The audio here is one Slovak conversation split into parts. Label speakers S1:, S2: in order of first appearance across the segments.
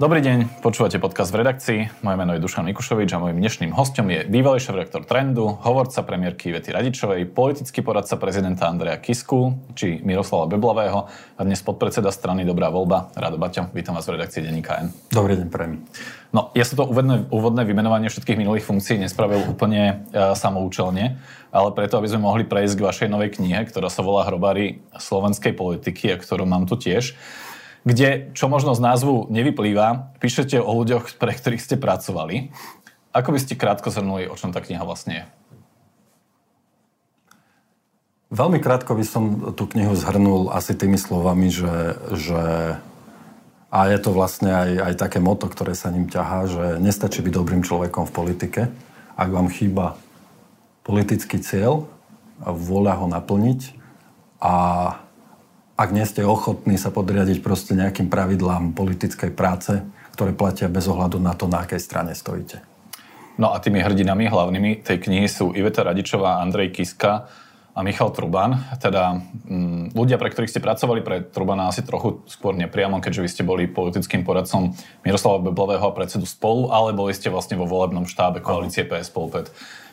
S1: Dobrý deň, počúvate podcast v redakcii. Moje meno je Dušan Mikušovič a môjim dnešným hostom je bývalý šéf-rektor Trendu, hovorca premiérky Ivety Radičovej, politický poradca prezidenta Andreja Kisku či Miroslava Beblavého a dnes podpredseda strany Dobrá voľba Rado Baťo. Vítam vás v redakcii Denníka N.
S2: Dobrý deň, premi.
S1: No, ja som to úvodné, úvodné vymenovanie všetkých minulých funkcií nespravil úplne e, samoučelne, ale preto, aby sme mohli prejsť k vašej novej knihe, ktorá sa volá Hrobári slovenskej politiky a ktorú mám tu tiež kde, čo možno z názvu nevyplýva, píšete o ľuďoch, pre ktorých ste pracovali. Ako by ste krátko zhrnuli, o čom tá kniha vlastne je?
S2: Veľmi krátko by som tú knihu zhrnul asi tými slovami, že, že a je to vlastne aj, aj také moto, ktoré sa ním ťahá, že nestačí byť dobrým človekom v politike, ak vám chýba politický cieľ vôľa ho naplniť a ak nie ste ochotní sa podriadiť proste nejakým pravidlám politickej práce, ktoré platia bez ohľadu na to, na akej strane stojíte.
S1: No a tými hrdinami hlavnými tej knihy sú Iveta Radičová, Andrej Kiska a Michal Truban. Teda m, mm, ľudia, pre ktorých ste pracovali, pre Trubana asi trochu skôr nepriamo, keďže vy ste boli politickým poradcom Miroslava Beblavého a predsedu Spolu, ale boli ste vlastne vo volebnom štábe koalície PS spolu pred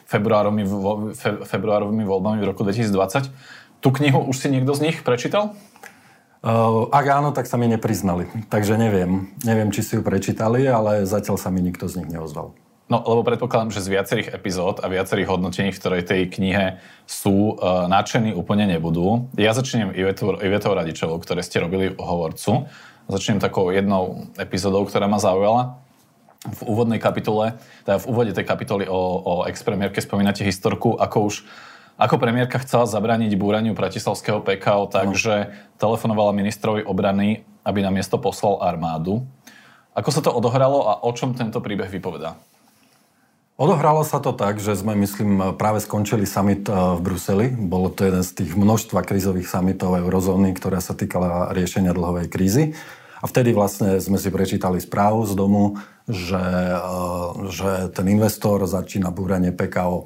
S1: februárovými, fe, februárovými voľbami v roku 2020. Tú knihu už si niekto z nich prečítal?
S2: Uh, ak áno, tak sa mi nepriznali. Takže neviem. Neviem, či si ju prečítali, ale zatiaľ sa mi nikto z nich neozval.
S1: No, lebo predpokladám, že z viacerých epizód a viacerých hodnotení, v ktorej tej knihe sú, uh, nadšení úplne nebudú. Ja začnem Ivetou, Ivetou Radičovou, ktoré ste robili hovorcu. Začnem takou jednou epizódou, ktorá ma zaujala. V úvodnej kapitole, teda v úvode tej kapitoly o, o ex-premiérke spomínate historku, ako už ako premiérka chcela zabrániť búraniu bratislavského PKO, takže telefonovala ministrovi obrany, aby na miesto poslal armádu. Ako sa to odohralo a o čom tento príbeh vypovedá?
S2: Odohralo sa to tak, že sme, myslím, práve skončili summit eh, v Bruseli. Bolo to jeden z tých množstva krízových summitov eurozóny, ktorá sa týkala riešenia dlhovej krízy. A vtedy vlastne sme si prečítali správu z domu, že, eh, že ten investor začína búranie PKO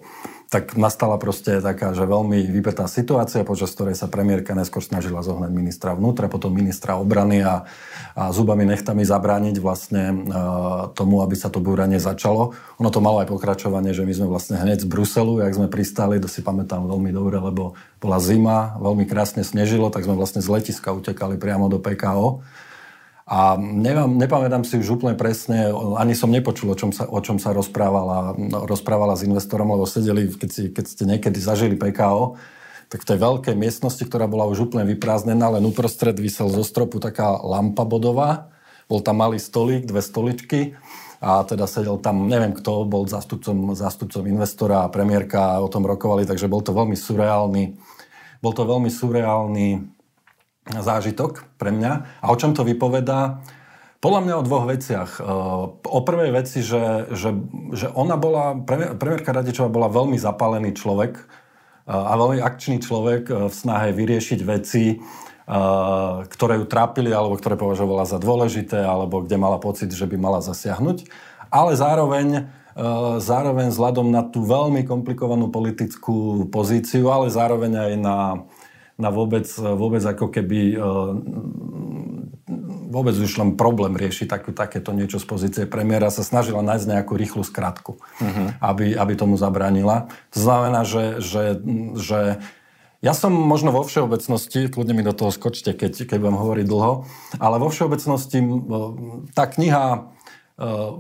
S2: tak nastala proste taká, že veľmi vypetá situácia, počas ktorej sa premiérka neskôr snažila zohnať ministra vnútra, potom ministra obrany a, a zubami nechtami zabrániť vlastne uh, tomu, aby sa to búranie začalo. Ono to malo aj pokračovanie, že my sme vlastne hneď z Bruselu, jak sme pristali, to si pamätám veľmi dobre, lebo bola zima, veľmi krásne snežilo, tak sme vlastne z letiska utekali priamo do PKO a nevám, nepamätám si už úplne presne, ani som nepočul, o čom sa, o čom sa rozprávala, rozprávala s investorom, lebo sedeli, keď, si, keď ste niekedy zažili PKO, tak v tej veľkej miestnosti, ktorá bola už úplne vyprázdnená, len uprostred vysel zo stropu taká lampa bodová, bol tam malý stolík, dve stoličky a teda sedel tam, neviem kto, bol zástupcom, zástupcom investora a premiérka o tom rokovali, takže bol to veľmi surreálny, bol to veľmi surreálny zážitok pre mňa. A o čom to vypovedá? Podľa mňa o dvoch veciach. O prvej veci, že, že, že ona bola, premiérka Radičová bola veľmi zapálený človek a veľmi akčný človek v snahe vyriešiť veci, ktoré ju trápili alebo ktoré považovala za dôležité alebo kde mala pocit, že by mala zasiahnuť. Ale zároveň zároveň vzhľadom na tú veľmi komplikovanú politickú pozíciu, ale zároveň aj na na vôbec, vôbec ako keby e, vôbec už len problém riešiť takú, takéto niečo z pozície premiéra, sa snažila nájsť nejakú rýchlu skratku, uh-huh. aby, aby tomu zabránila. To znamená, že, že, že ja som možno vo všeobecnosti, kľudne mi do toho skočte, keď, keď budem hovoriť dlho, ale vo všeobecnosti tá kniha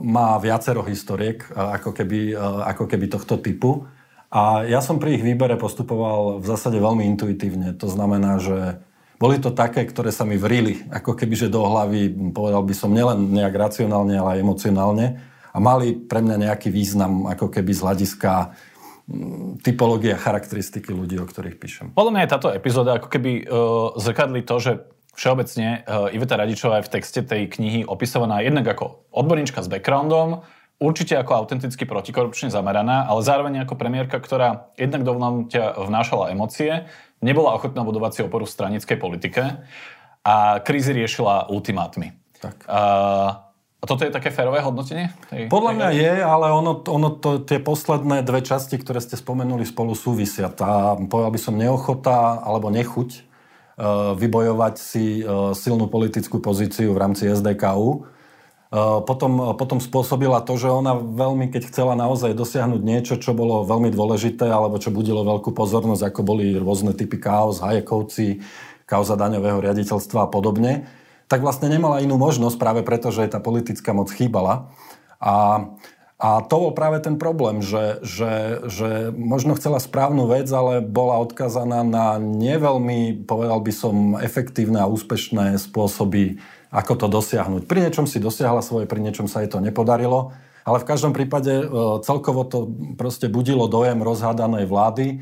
S2: má viacero historiek, ako keby, ako keby tohto typu. A ja som pri ich výbere postupoval v zásade veľmi intuitívne. To znamená, že boli to také, ktoré sa mi vrili, ako keby že do hlavy, povedal by som, nielen nejak racionálne, ale aj emocionálne. A mali pre mňa nejaký význam, ako keby z hľadiska mm, typológia, charakteristiky ľudí, o ktorých píšem.
S1: Podľa mňa je táto epizóda ako keby uh, zrkadli to, že všeobecne uh, Iveta Radičová je v texte tej knihy opisovaná jednak ako odborníčka s backgroundom, určite ako autenticky protikorupčne zameraná, ale zároveň ako premiérka, ktorá jednak do vnášala emócie, nebola ochotná budovať si oporu v stranickej politike a krízy riešila ultimátmi. Tak. A, a toto je také férové hodnotenie?
S2: Tej, Podľa tej mňa je, ale ono, ono to, tie posledné dve časti, ktoré ste spomenuli, spolu súvisia. Tá, povedal by som, neochota alebo nechuť e, vybojovať si e, silnú politickú pozíciu v rámci SDKU potom, potom spôsobila to, že ona veľmi, keď chcela naozaj dosiahnuť niečo, čo bolo veľmi dôležité, alebo čo budilo veľkú pozornosť, ako boli rôzne typy kaos, hajekovci, kauza daňového riaditeľstva a podobne, tak vlastne nemala inú možnosť práve preto, že tá politická moc chýbala. A, a to bol práve ten problém, že, že, že možno chcela správnu vec, ale bola odkazaná na neveľmi, povedal by som, efektívne a úspešné spôsoby ako to dosiahnuť. Pri niečom si dosiahla svoje, pri niečom sa jej to nepodarilo, ale v každom prípade e, celkovo to proste budilo dojem rozhádanej vlády e,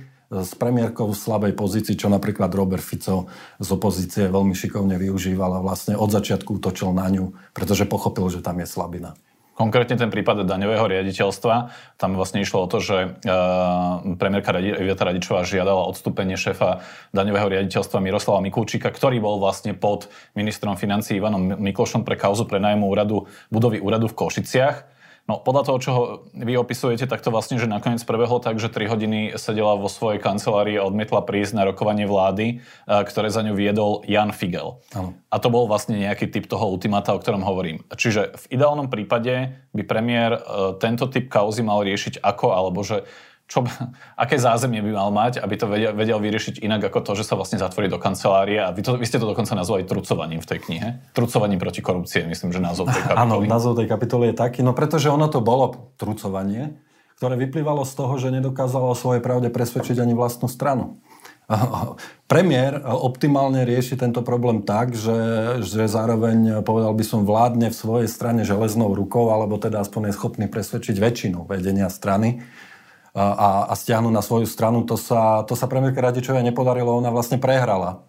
S2: s premiérkou v slabej pozícii, čo napríklad Robert Fico z opozície veľmi šikovne využíval a vlastne od začiatku útočil na ňu, pretože pochopil, že tam je slabina.
S1: Konkrétne ten prípad daňového riaditeľstva, tam vlastne išlo o to, že uh, premiérka Iveta Radičová žiadala odstúpenie šéfa daňového riaditeľstva Miroslava Mikulčíka, ktorý bol vlastne pod ministrom financí Ivanom Miklošom pre kauzu pre nájmu úradu, budovy úradu v Košiciach No podľa toho, čo vy opisujete, tak to vlastne, že nakoniec prebehlo tak, že 3 hodiny sedela vo svojej kancelárii a odmietla prísť na rokovanie vlády, ktoré za ňu viedol Jan Figel. Ano. A to bol vlastne nejaký typ toho ultimata, o ktorom hovorím. Čiže v ideálnom prípade by premiér e, tento typ kauzy mal riešiť ako, alebo že čo, aké zázemie by mal mať, aby to vedel, vedel vyriešiť inak ako to, že sa vlastne zatvorí do kancelárie. A vy, to, vy ste to dokonca nazvali trucovaním v tej knihe. Trucovaním proti korupcie, myslím, že názov tej kapitoly.
S2: Áno, názov tej kapitoly je taký, no pretože ono to bolo trucovanie, ktoré vyplývalo z toho, že nedokázalo o svojej pravde presvedčiť ani vlastnú stranu. Premiér optimálne rieši tento problém tak, že, že zároveň, povedal by som, vládne v svojej strane železnou rukou, alebo teda aspoň je schopný presvedčiť väčšinu vedenia strany a, a stiahnuť na svoju stranu, to sa, to sa premiérke Radičovej nepodarilo, ona vlastne prehrala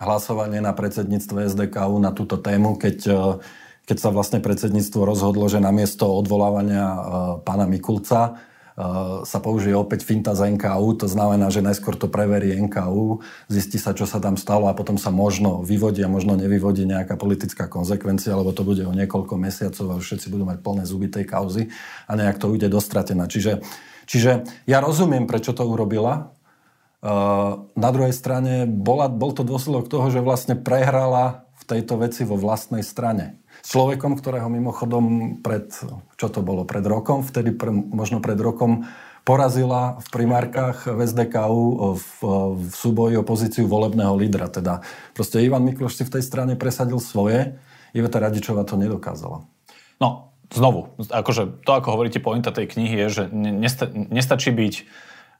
S2: hlasovanie na predsedníctve SDKU na túto tému, keď, e, keď sa vlastne predsedníctvo rozhodlo, že namiesto odvolávania e, pána Mikulca e, sa použije opäť finta z NKU, to znamená, že najskôr to preverí NKU, zistí sa, čo sa tam stalo a potom sa možno vyvodí a možno nevyvodí nejaká politická konsekvencia, lebo to bude o niekoľko mesiacov a všetci budú mať plné zuby tej kauzy a nejak to ujde dostratená. Čiže Čiže ja rozumiem, prečo to urobila. Na druhej strane bola, bol to dôsledok toho, že vlastne prehrala v tejto veci vo vlastnej strane. S človekom, ktorého mimochodom pred, čo to bolo, pred rokom, vtedy pre, možno pred rokom porazila v primárkach v SDKU v, v súboji o pozíciu volebného lídra. Teda proste Ivan Mikloš si v tej strane presadil svoje, Iveta Radičová to nedokázala.
S1: No, znovu, akože to, ako hovoríte, pointa tej knihy je, že nesta, nestačí byť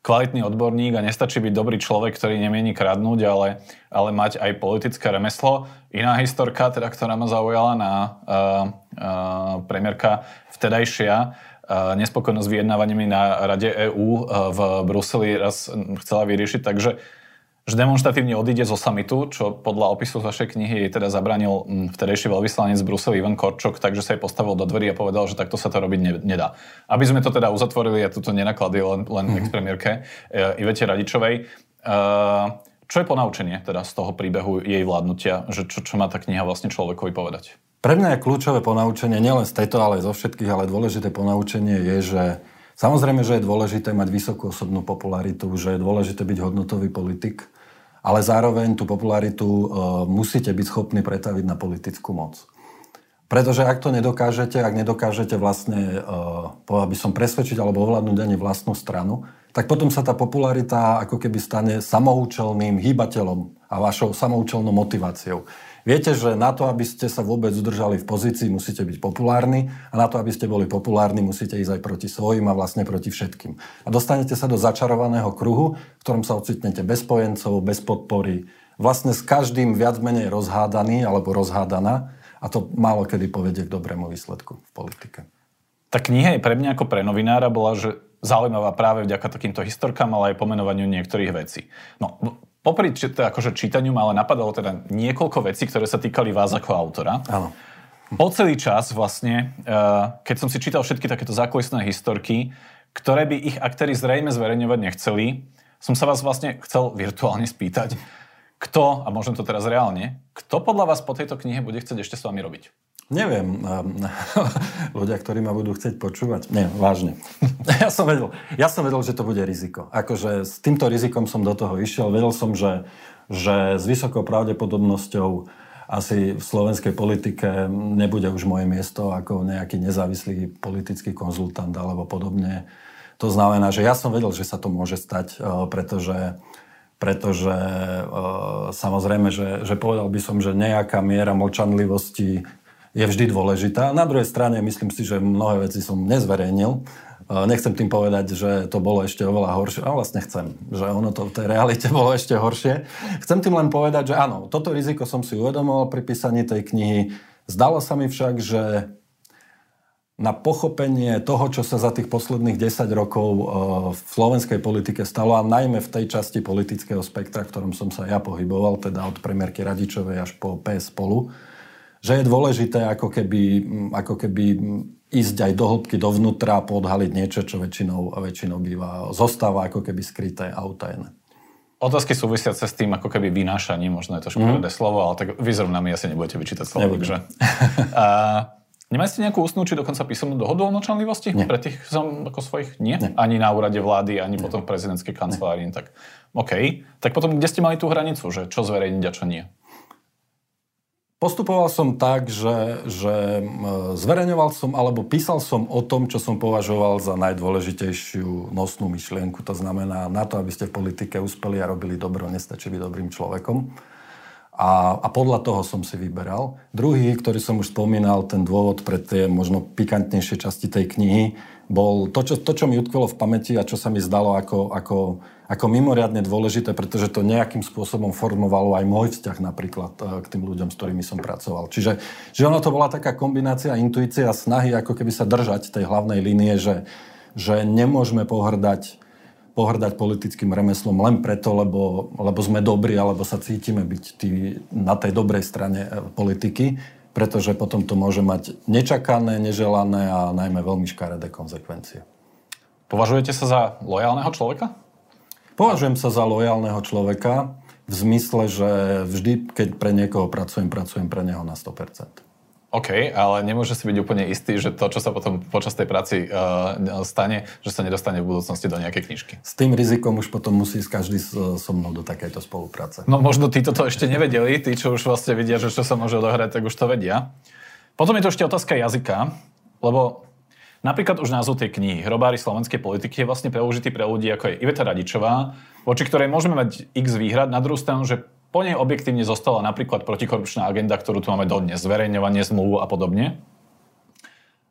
S1: kvalitný odborník a nestačí byť dobrý človek, ktorý nemieni kradnúť, ale, ale mať aj politické remeslo. Iná historka, teda, ktorá ma zaujala na uh, uh, premiérka vtedajšia, uh, nespokojnosť vyjednávaniami na Rade EÚ uh, v Bruseli raz chcela vyriešiť, takže že demonstratívne odíde zo samitu, čo podľa opisu z vašej knihy jej teda zabranil mm, vtedejší veľvyslanec z Bruseli Ivan Korčok, takže sa jej postavil do dverí a povedal, že takto sa to robiť ne, nedá. Aby sme to teda uzatvorili, ja toto nenaklady len, len mm-hmm. ex-premiérke uh, Ivete Radičovej. Uh, čo je ponaučenie teda z toho príbehu jej vládnutia, že čo, čo má tá kniha vlastne človekovi povedať?
S2: Pre mňa je kľúčové ponaučenie, nielen z tejto, ale aj zo všetkých, ale dôležité ponaučenie je, že Samozrejme, že je dôležité mať vysokú osobnú popularitu, že je dôležité byť hodnotový politik, ale zároveň tú popularitu e, musíte byť schopní pretaviť na politickú moc. Pretože ak to nedokážete, ak nedokážete vlastne, by som presvedčiť alebo ovládnuť ani vlastnú stranu, tak potom sa tá popularita ako keby stane samoučelným hýbateľom a vašou samoučelnou motiváciou. Viete, že na to, aby ste sa vôbec udržali v pozícii, musíte byť populárni a na to, aby ste boli populárni, musíte ísť aj proti svojim a vlastne proti všetkým. A dostanete sa do začarovaného kruhu, v ktorom sa ocitnete bez spojencov, bez podpory, vlastne s každým viac menej rozhádaný alebo rozhádaná a to málo kedy povedie k dobrému výsledku v politike.
S1: Tá kniha je pre mňa ako pre novinára bola, že zaujímavá práve vďaka takýmto historkám, ale aj pomenovaniu niektorých vecí. No, popri akože čítaniu ma ale napadalo teda niekoľko vecí, ktoré sa týkali vás ako autora.
S2: Áno.
S1: Po celý čas vlastne, eh, keď som si čítal všetky takéto zákulisné historky, ktoré by ich aktéry zrejme zverejňovať nechceli, som sa vás vlastne chcel virtuálne spýtať, kto, a môžem to teraz reálne, kto podľa vás po tejto knihe bude chcieť ešte s vami robiť?
S2: Neviem. Ľudia, ktorí ma budú chcieť počúvať. Nie, vážne. Ja som vedel, ja som vedel že to bude riziko. Akože s týmto rizikom som do toho išiel. Vedel som, že, že s vysokou pravdepodobnosťou asi v slovenskej politike nebude už moje miesto ako nejaký nezávislý politický konzultant alebo podobne. To znamená, že ja som vedel, že sa to môže stať, eh, pretože pretože e, samozrejme, že, že povedal by som, že nejaká miera mlčanlivosti je vždy dôležitá. Na druhej strane myslím si, že mnohé veci som nezverejnil. Nechcem tým povedať, že to bolo ešte oveľa horšie, ale vlastne chcem, že ono to v tej realite bolo ešte horšie. Chcem tým len povedať, že áno, toto riziko som si uvedomoval pri písaní tej knihy. Zdalo sa mi však, že na pochopenie toho, čo sa za tých posledných 10 rokov v slovenskej politike stalo, a najmä v tej časti politického spektra, v ktorom som sa ja pohyboval, teda od premiérky Radičovej až po PS spolu, že je dôležité ako keby, ako keby ísť aj do hĺbky dovnútra a podhaliť niečo, čo väčšinou, väčšinou býva, zostáva ako keby skryté a utajené.
S1: Otázky súvisiace s tým ako keby vynášaním, možno je to škodné mm. slovo, ale tak vy zrovna mi asi nebudete vyčítať slovo, takže... a, Nemáte nejakú ústnú či dokonca písomnú dohodu o mlčanlivosti?
S2: Nie.
S1: Pre tých som ako svojich? Nie?
S2: Nie.
S1: Ani na úrade vlády, ani Nie. potom v prezidentskej kancelárii. Tak OK. Tak potom, kde ste mali tú hranicu, že čo zverejniť a čo nie?
S2: Postupoval som tak, že, že zverejňoval som alebo písal som o tom, čo som považoval za najdôležitejšiu nosnú myšlienku. To znamená, na to, aby ste v politike uspeli a robili dobro, nestačí byť dobrým človekom. A, a podľa toho som si vyberal. Druhý, ktorý som už spomínal, ten dôvod pre tie možno pikantnejšie časti tej knihy, bol to, čo, to, čo mi utkvelo v pamäti a čo sa mi zdalo ako, ako ako mimoriadne dôležité, pretože to nejakým spôsobom formovalo aj môj vzťah napríklad e, k tým ľuďom, s ktorými som pracoval. Čiže že ono to bola taká kombinácia intuície a snahy ako keby sa držať tej hlavnej línie, že, že nemôžeme pohrdať pohrdať politickým remeslom len preto, lebo, lebo sme dobrí, alebo sa cítime byť tý, na tej dobrej strane e, politiky, pretože potom to môže mať nečakané, neželané a najmä veľmi škaredé konsekvencie.
S1: Považujete sa za lojálneho človeka?
S2: Považujem sa za lojálneho človeka v zmysle, že vždy, keď pre niekoho pracujem, pracujem pre neho na 100%.
S1: OK, ale nemôže si byť úplne istý, že to, čo sa potom počas tej práci uh, stane, že sa nedostane v budúcnosti do nejakej knižky.
S2: S tým rizikom už potom musí každý so mnou do takejto spolupráce.
S1: No možno títo to ešte nevedeli, tí, čo už vlastne vidia, že čo sa môže odohrať, tak už to vedia. Potom je to ešte otázka jazyka, lebo Napríklad už názov tej knihy Hrobári slovenskej politiky je vlastne použitý pre ľudí ako je Iveta Radičová, voči ktorej môžeme mať x výhrad. Na druhú stranu, že po nej objektívne zostala napríklad protikorupčná agenda, ktorú tu máme dodnes, zverejňovanie zmluvu a podobne.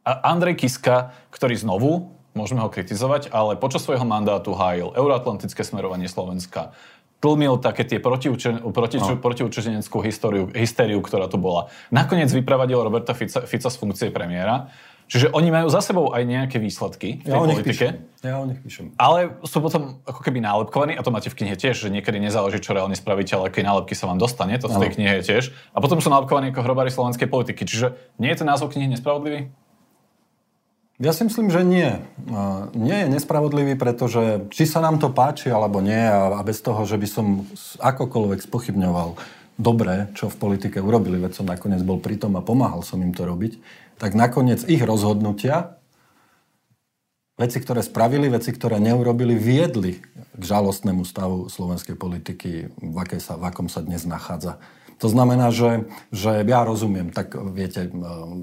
S1: A Andrej Kiska, ktorý znovu, môžeme ho kritizovať, ale počas svojho mandátu hájil euroatlantické smerovanie Slovenska, tlmil také tie protiučen, proti, no. protiučeneckú históriu, hystériu, ktorá tu bola. Nakoniec vypravadil Roberta Fica, Fica z funkcie premiéra. Čiže oni majú za sebou aj nejaké výsledky v tej ja politike.
S2: Ja o nich píšem.
S1: Ale sú potom ako keby nálepkovaní, a to máte v knihe tiež, že niekedy nezáleží, čo reálne spravíte, ale aké nálepky sa vám dostane, to v tej knihe je tiež. A potom sú nálepkovaní ako hrobári slovenskej politiky. Čiže nie je ten názov knihy nespravodlivý?
S2: Ja si myslím, že nie. Nie je nespravodlivý, pretože či sa nám to páči alebo nie a bez toho, že by som akokoľvek spochybňoval dobré, čo v politike urobili, veď som nakoniec bol pri tom a pomáhal som im to robiť, tak nakoniec ich rozhodnutia, veci, ktoré spravili, veci, ktoré neurobili, viedli k žalostnému stavu slovenskej politiky, v, akej sa, v akom sa dnes nachádza. To znamená, že, že ja rozumiem, tak viete,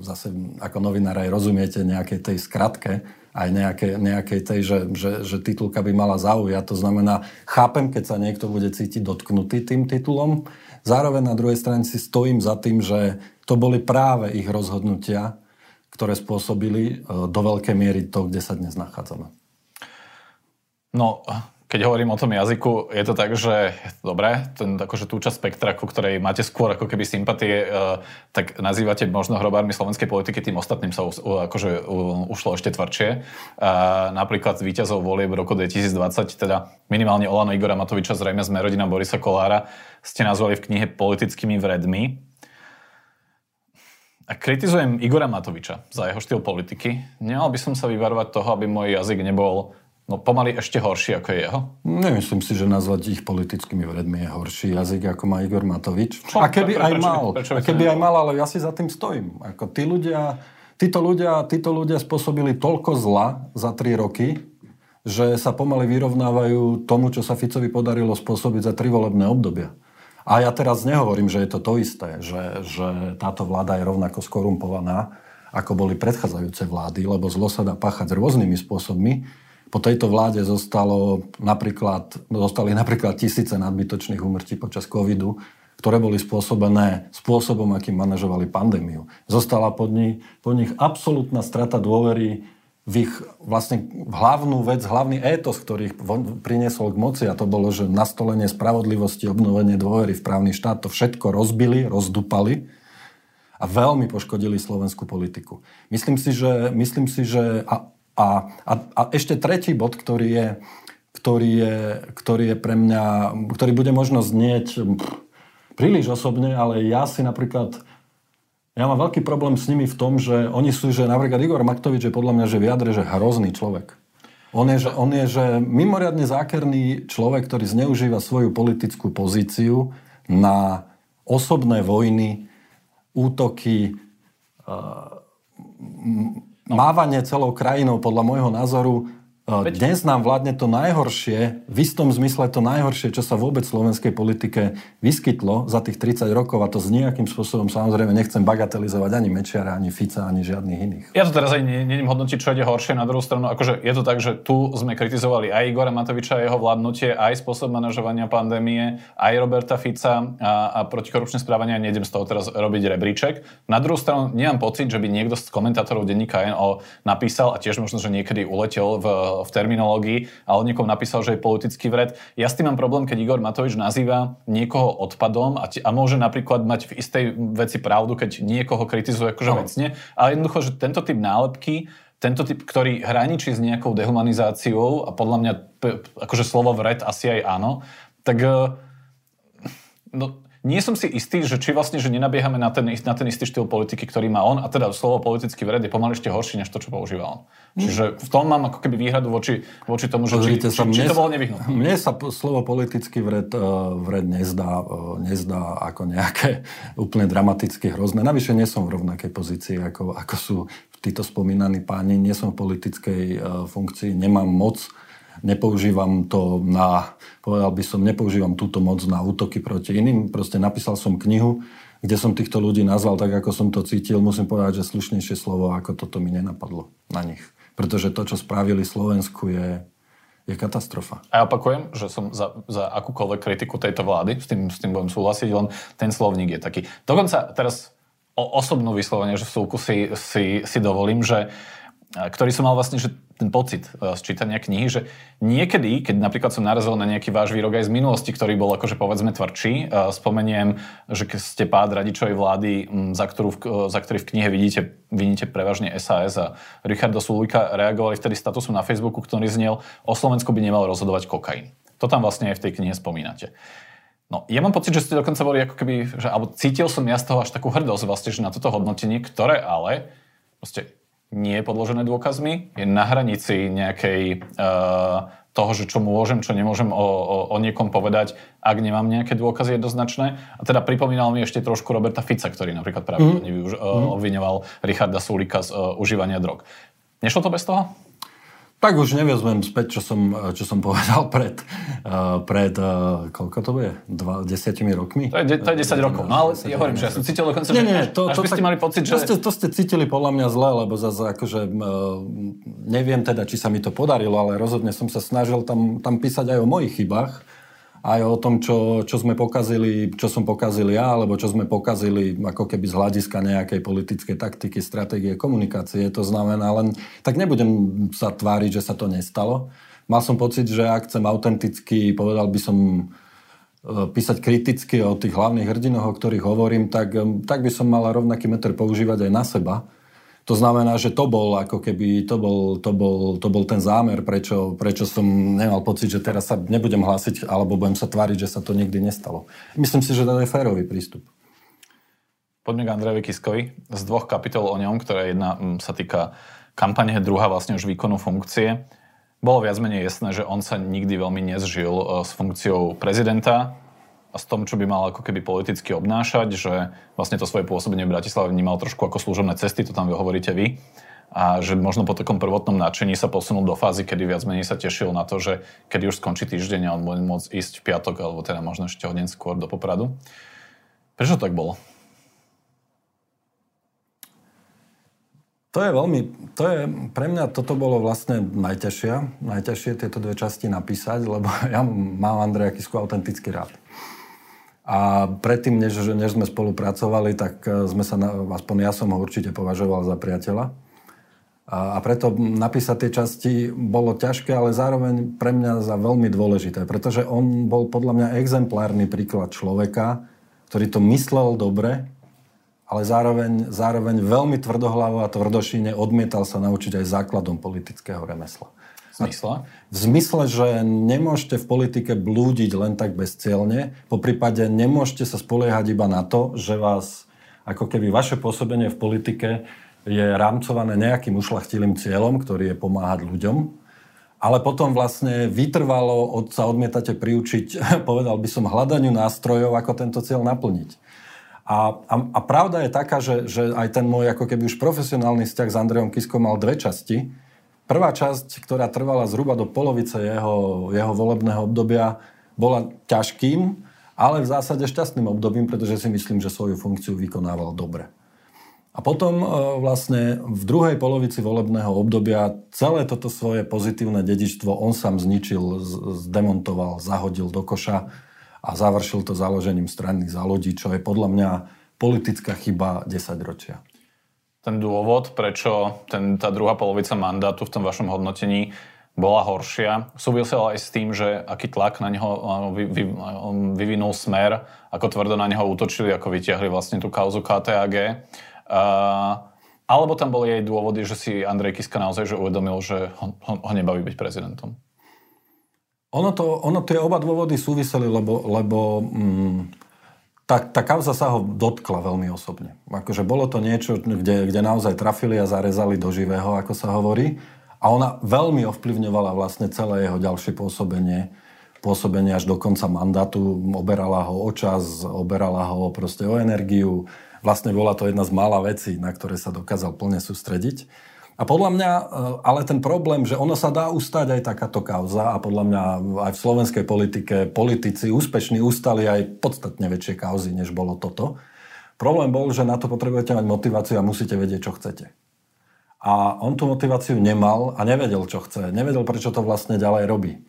S2: zase ako novinár aj rozumiete nejakej tej skratke, aj nejakej, nejakej tej, že, že, že titulka by mala zaujať. To znamená, chápem, keď sa niekto bude cítiť dotknutý tým titulom, Zároveň na druhej strane si stojím za tým, že to boli práve ich rozhodnutia, ktoré spôsobili e, do veľkej miery to, kde sa dnes nachádzame.
S1: No, keď hovorím o tom jazyku, je to tak, že dobre, ten, akože tú časť spektra, ku ktorej máte skôr ako keby sympatie, uh, tak nazývate možno hrobármi slovenskej politiky, tým ostatným sa uh, akože uh, ušlo ešte tvrdšie. Uh, napríklad víťazov volieb roku 2020, teda minimálne Olano Igora Matoviča, zrejme sme rodina Borisa Kolára, ste nazvali v knihe politickými vredmi. A kritizujem Igora Matoviča za jeho štýl politiky. Nemal by som sa vyvarovať toho, aby môj jazyk nebol No pomaly ešte horší ako je jeho?
S2: Nemyslím si, že nazvať ich politickými vedmi je horší jazyk ako má Igor Matovič. Čo? A keby aj mal, prečo a keby aj mal, ale ja si za tým stojím. Ako tí ľudia, títo, ľudia, títo ľudia spôsobili toľko zla za tri roky, že sa pomaly vyrovnávajú tomu, čo sa Ficovi podarilo spôsobiť za tri volebné obdobia. A ja teraz nehovorím, že je to to isté, že, že táto vláda je rovnako skorumpovaná, ako boli predchádzajúce vlády, lebo zlo sa dá páchať rôznymi spôsobmi po tejto vláde zostalo napríklad, zostali napríklad tisíce nadbytočných úmrtí počas covidu, ktoré boli spôsobené spôsobom, akým manažovali pandémiu. Zostala pod nich, pod nich absolútna strata dôvery v ich vlastne hlavnú vec, hlavný étos, ktorý ich priniesol k moci a to bolo, že nastolenie spravodlivosti, obnovenie dôvery v právny štát, to všetko rozbili, rozdupali a veľmi poškodili slovenskú politiku. Myslím si, že, myslím si, že a a, a, a ešte tretí bod, ktorý je, ktorý, je, ktorý je pre mňa, ktorý bude možno znieť príliš osobne, ale ja si napríklad ja mám veľký problém s nimi v tom, že oni sú, že napríklad Igor Maktovič je podľa mňa, že vyjadre, že hrozný človek. On je, že, on je, že mimoriadne zákerný človek, ktorý zneužíva svoju politickú pozíciu na osobné vojny, útoky, No. mávanie celou krajinou podľa môjho názoru Veď... Dnes nám vládne to najhoršie, v istom zmysle to najhoršie, čo sa vôbec v slovenskej politike vyskytlo za tých 30 rokov a to s nejakým spôsobom samozrejme nechcem bagatelizovať ani Mečiara, ani Fica, ani žiadnych iných.
S1: Ja to teraz aj neviem hodnotiť, čo ide horšie. Na druhú stranu, akože je to tak, že tu sme kritizovali aj Igora Matoviča a jeho vládnutie, aj spôsob manažovania pandémie, aj Roberta Fica a, a protikorupčné správanie a nejdem z toho teraz robiť rebríček. Na druhú stranu nemám pocit, že by niekto z komentátorov denníka NO napísal a tiež možno, že niekedy uletel v v terminológii a on niekomu napísal, že je politický vred. Ja s tým mám problém, keď Igor Matovič nazýva niekoho odpadom a, t- a môže napríklad mať v istej veci pravdu, keď niekoho kritizuje akože no. vecne, ale jednoducho, že tento typ nálepky tento typ, ktorý hraničí s nejakou dehumanizáciou a podľa mňa akože slovo vred asi aj áno, tak eh, no, nie som si istý, že či vlastne, že nenabiehame na ten, na ten istý štýl politiky, ktorý má on, a teda slovo politický vred je pomaly ešte horší, než to, čo používa on. Čiže v tom mám ako keby výhradu voči, voči tomu, že či, či, či, či to bolo nevyhnutné.
S2: Mne sa slovo politický vred, e, vred nezdá, e, nezdá ako nejaké úplne dramaticky hrozné. Navyše nie som v rovnakej pozícii, ako, ako sú títo spomínaní páni. Nie som v politickej e, funkcii, nemám moc nepoužívam to na, povedal by som, nepoužívam túto moc na útoky proti iným. Proste napísal som knihu, kde som týchto ľudí nazval tak, ako som to cítil. Musím povedať, že slušnejšie slovo ako toto mi nenapadlo na nich. Pretože to, čo spravili Slovensku, je, je katastrofa.
S1: A ja opakujem, že som za, za akúkoľvek kritiku tejto vlády, s tým, s tým budem súhlasiť, len ten slovník je taký. Dokonca teraz o osobnú vyslovene, že v súku si, si, si dovolím, že ktorý som mal vlastne, že ten pocit z čítania knihy, že niekedy, keď napríklad som narazil na nejaký váš výrok aj z minulosti, ktorý bol akože povedzme tvrdší, spomeniem, že ste pád radičovej vlády, za, ktorú, za ktorý v knihe vidíte, vidíte prevažne SAS a Richardo Sulika reagovali vtedy statusom na Facebooku, ktorý znel, o Slovensku by nemal rozhodovať kokain. To tam vlastne aj v tej knihe spomínate. No, ja mám pocit, že ste dokonca boli ako keby, že, alebo cítil som ja z toho až takú hrdosť vlastne, že na toto hodnotenie, ktoré ale proste nie je podložené dôkazmi, je na hranici nejakej uh, toho, že čo môžem, čo nemôžem o, o, o niekom povedať, ak nemám nejaké dôkazy jednoznačné. A teda pripomínal mi ešte trošku Roberta Fica, ktorý napríklad práve mm. uh, obviňoval Richarda Sulika z uh, užívania drog. Nešlo to bez toho?
S2: Tak už nevezmem späť, čo som, čo som povedal pred, uh, pred uh, koľko to bude? Dva, desiatimi rokmi?
S1: To je, to je 10 rokov. No ale ja hovorím, že ja som cítil dokonca, nie, nie, to, až to, by ste tak, mali pocit, že...
S2: To ste, to ste cítili podľa mňa zle, lebo zase akože neviem teda, či sa mi to podarilo, ale rozhodne som sa snažil tam, tam písať aj o mojich chybách. Aj o tom, čo, čo sme pokazili, čo som pokazil ja, alebo čo sme pokazili ako keby z hľadiska nejakej politickej taktiky, stratégie komunikácie. To znamená len, tak nebudem sa tváriť, že sa to nestalo. Mal som pocit, že ak chcem autenticky, povedal by som, e, písať kriticky o tých hlavných hrdinoch, o ktorých hovorím, tak, e, tak by som mal rovnaký meter používať aj na seba to znamená, že to bol ako keby, to bol, to bol, to bol ten zámer, prečo, prečo som nemal pocit, že teraz sa nebudem hlásiť, alebo budem sa tváriť, že sa to nikdy nestalo. Myslím si, že to je férový prístup.
S1: Poďme k Andrejovi Kiskovi. Z dvoch kapitol o ňom, ktorá jedna mm, sa týka kampane, druhá vlastne už výkonu funkcie. Bolo viac menej jasné, že on sa nikdy veľmi nezžil e, s funkciou prezidenta a s tom, čo by mal ako keby politicky obnášať, že vlastne to svoje pôsobenie v Bratislave vnímal trošku ako služobné cesty, to tam hovoríte vy, a že možno po takom prvotnom nadšení sa posunul do fázy, kedy viac menej sa tešil na to, že kedy už skončí týždeň a on bude môcť ísť v piatok, alebo teda možno ešte o skôr do Popradu. Prečo tak bolo?
S2: To je veľmi, to je, pre mňa toto bolo vlastne najťažšie, najťažšie tieto dve časti napísať, lebo ja mám Andreja Kisku autenticky rád. A predtým, než, než sme spolupracovali, tak e, sme sa, aspoň ja som ho určite považoval za priateľa. A, a preto napísať tie časti bolo ťažké, ale zároveň pre mňa za veľmi dôležité, pretože on bol podľa mňa exemplárny príklad človeka, ktorý to myslel dobre, ale zároveň, zároveň veľmi tvrdohlavo a tvrdošíne odmietal sa naučiť aj základom politického remesla
S1: zmysle?
S2: V zmysle, že nemôžete v politike blúdiť len tak bezcielne, po prípade nemôžete sa spoliehať iba na to, že vás, ako keby vaše pôsobenie v politike je rámcované nejakým ušlachtilým cieľom, ktorý je pomáhať ľuďom, ale potom vlastne vytrvalo od, sa odmietate priučiť, povedal by som, hľadaniu nástrojov, ako tento cieľ naplniť. A, a, a pravda je taká, že, že aj ten môj ako keby už profesionálny vzťah s Andrejom Kiskom mal dve časti. Prvá časť, ktorá trvala zhruba do polovice jeho, jeho volebného obdobia, bola ťažkým, ale v zásade šťastným obdobím, pretože si myslím, že svoju funkciu vykonával dobre. A potom e, vlastne v druhej polovici volebného obdobia celé toto svoje pozitívne dedičstvo on sám zničil, zdemontoval, zahodil do koša a završil to založením strany za ľudí, čo je podľa mňa politická chyba 10 ročia
S1: ten dôvod, prečo ten, tá druhá polovica mandátu v tom vašom hodnotení bola horšia. Súvisel aj s tým, že aký tlak na neho vy, vy, vyvinul smer, ako tvrdo na neho útočili, ako vytiahli vlastne tú kauzu KTAG. Uh, alebo tam boli aj dôvody, že si Andrej Kiska naozaj že uvedomil, že ho, ho, ho nebaví byť prezidentom?
S2: Ono, to, ono tie oba dôvody súviseli, lebo, lebo mm, tá, tá kauza sa ho dotkla veľmi osobne. Akože bolo to niečo, kde, kde naozaj trafili a zarezali do živého, ako sa hovorí. A ona veľmi ovplyvňovala vlastne celé jeho ďalšie pôsobenie, pôsobenie až do konca mandátu. Oberala ho o čas, oberala ho proste o energiu. Vlastne bola to jedna z mála vecí, na ktoré sa dokázal plne sústrediť. A podľa mňa, e, ale ten problém, že ono sa dá ustať aj takáto kauza a podľa mňa aj v slovenskej politike politici úspešní ustali aj podstatne väčšie kauzy, než bolo toto. Problém bol, že na to potrebujete mať motiváciu a musíte vedieť, čo chcete. A on tú motiváciu nemal a nevedel, čo chce. Nevedel, prečo to vlastne ďalej robí.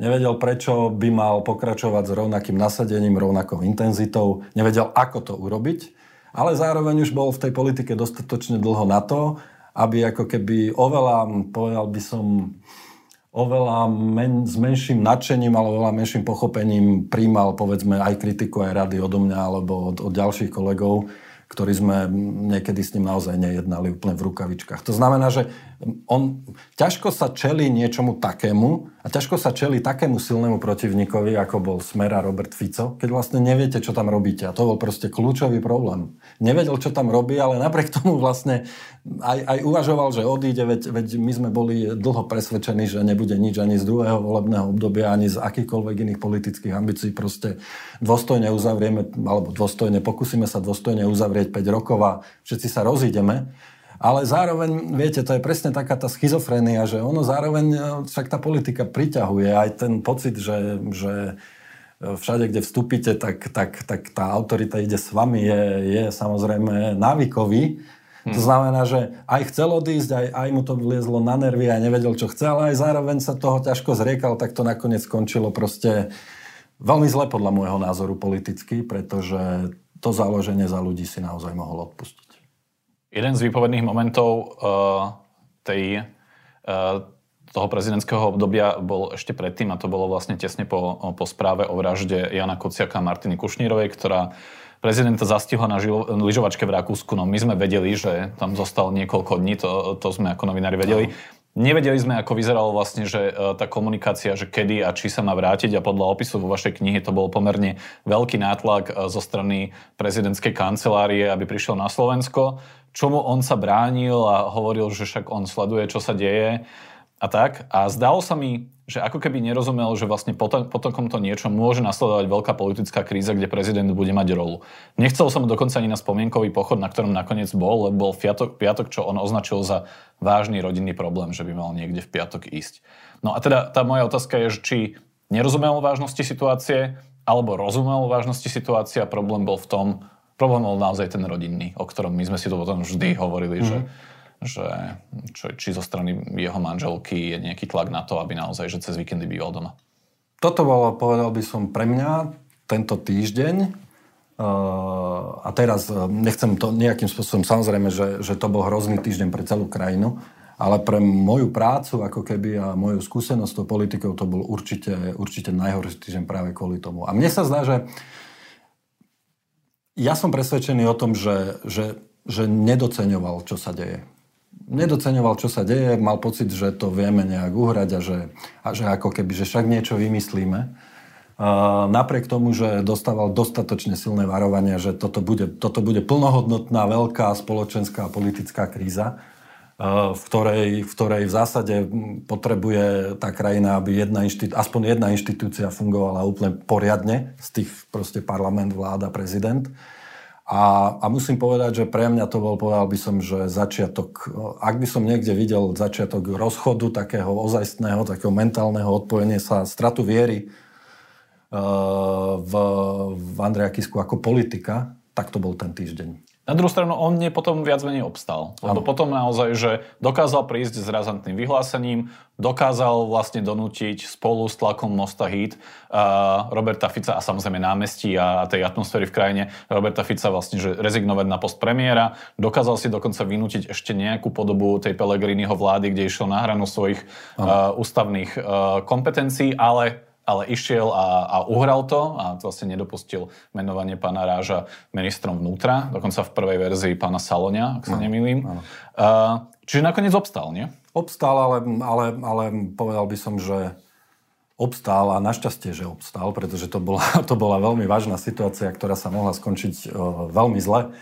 S2: Nevedel, prečo by mal pokračovať s rovnakým nasadením, rovnakou intenzitou. Nevedel, ako to urobiť. Ale zároveň už bol v tej politike dostatočne dlho na to, aby ako keby oveľa, povedal by som, oveľa men, s menším nadšením alebo oveľa menším pochopením príjmal povedzme aj kritiku, aj rady odo mňa alebo od, od ďalších kolegov ktorí sme niekedy s ním naozaj nejednali úplne v rukavičkách. To znamená, že on ťažko sa čeli niečomu takému a ťažko sa čeli takému silnému protivníkovi, ako bol Smera Robert Fico, keď vlastne neviete, čo tam robíte. A to bol proste kľúčový problém. Nevedel, čo tam robí, ale napriek tomu vlastne aj, aj uvažoval, že odíde, veď, veď my sme boli dlho presvedčení, že nebude nič ani z druhého volebného obdobia, ani z akýchkoľvek iných politických ambícií. Proste dôstojne uzavrieme, alebo dôstojne, pokúsime sa dôstojne uzavrieť uzavrieť 5 rokov a všetci sa rozídeme. Ale zároveň, viete, to je presne taká tá schizofrenia, že ono zároveň, e, však tá politika priťahuje aj ten pocit, že, že e, všade, kde vstúpite, tak, tak, tak tá autorita ide s vami, je, je samozrejme návykový. Hmm. To znamená, že aj chcel odísť, aj, aj mu to vliezlo na nervy, aj nevedel, čo chce, ale aj zároveň sa toho ťažko zriekal, tak to nakoniec skončilo proste veľmi zle podľa môjho názoru politicky, pretože to založenie za ľudí si naozaj mohol odpustiť.
S1: Jeden z výpovedných momentov uh, tej, uh, toho prezidentského obdobia bol ešte predtým, a to bolo vlastne tesne po, po správe o vražde Jana Kociaka a Martiny Kušnírovej, ktorá prezidenta zastihla na lyžovačke v Rakúsku. No my sme vedeli, že tam zostal niekoľko dní, to, to sme ako novinári vedeli. No. Nevedeli sme, ako vyzeralo vlastne, že e, tá komunikácia, že kedy a či sa má vrátiť a podľa opisu vo vašej knihy to bol pomerne veľký nátlak e, zo strany prezidentskej kancelárie, aby prišiel na Slovensko. Čomu on sa bránil a hovoril, že však on sleduje, čo sa deje a tak. A zdalo sa mi, že ako keby nerozumel, že vlastne po, to, po takomto niečom môže nasledovať veľká politická kríza, kde prezident bude mať rolu. Nechcel som dokonca ani na spomienkový pochod, na ktorom nakoniec bol, lebo bol piatok, piatok, čo on označil za vážny rodinný problém, že by mal niekde v piatok ísť. No a teda tá moja otázka je, či nerozumel vážnosti situácie, alebo rozumel vážnosti situácie a problém bol v tom, problém bol naozaj ten rodinný, o ktorom my sme si to potom vždy hovorili, mm-hmm. že mhm že čo, či zo strany jeho manželky je nejaký tlak na to, aby naozaj, že cez víkendy býval doma.
S2: Toto bolo, povedal by som, pre mňa tento týždeň. Uh, a teraz uh, nechcem to nejakým spôsobom, samozrejme, že, že to bol hrozný týždeň pre celú krajinu, ale pre moju prácu, ako keby a moju skúsenosť s politikou, to bol určite, určite najhorší týždeň práve kvôli tomu. A mne sa zdá, že ja som presvedčený o tom, že, že, že nedoceňoval, čo sa deje nedoceňoval, čo sa deje, mal pocit, že to vieme nejak uhrať a že, a že ako keby, že však niečo vymyslíme. Uh, napriek tomu, že dostával dostatočne silné varovania, že toto bude, toto bude plnohodnotná, veľká spoločenská a politická kríza, uh, v, ktorej, v ktorej v zásade potrebuje tá krajina, aby jedna inštitú, aspoň jedna inštitúcia fungovala úplne poriadne, z tých proste parlament, vláda, prezident. A, a musím povedať, že pre mňa to bol, povedal by som, že začiatok, ak by som niekde videl začiatok rozchodu takého ozajstného, takého mentálneho odpojenia sa, stratu viery uh, v, v Andreja Kisku ako politika, tak to bol ten týždeň.
S1: Na druhú stranu, on nie potom viac menej obstal. Lebo ano. potom naozaj, že dokázal prísť s razantným vyhlásením, dokázal vlastne donútiť spolu s tlakom Mosta Hit uh, Roberta Fica a samozrejme námestí a tej atmosféry v krajine Roberta Fica vlastne, že rezignovať na post premiéra. Dokázal si dokonca vynútiť ešte nejakú podobu tej Pelegriniho vlády, kde išiel na hranu svojich uh, ústavných uh, kompetencií, ale ale išiel a, a uhral to a vlastne nedopustil menovanie pána Ráža ministrom vnútra, dokonca v prvej verzii pána Salonia, ak sa no, nemýlim. Uh, čiže nakoniec obstal, nie?
S2: Obstal, ale, ale, ale povedal by som, že obstál a našťastie, že obstál, pretože to bola, to bola veľmi vážna situácia, ktorá sa mohla skončiť uh, veľmi zle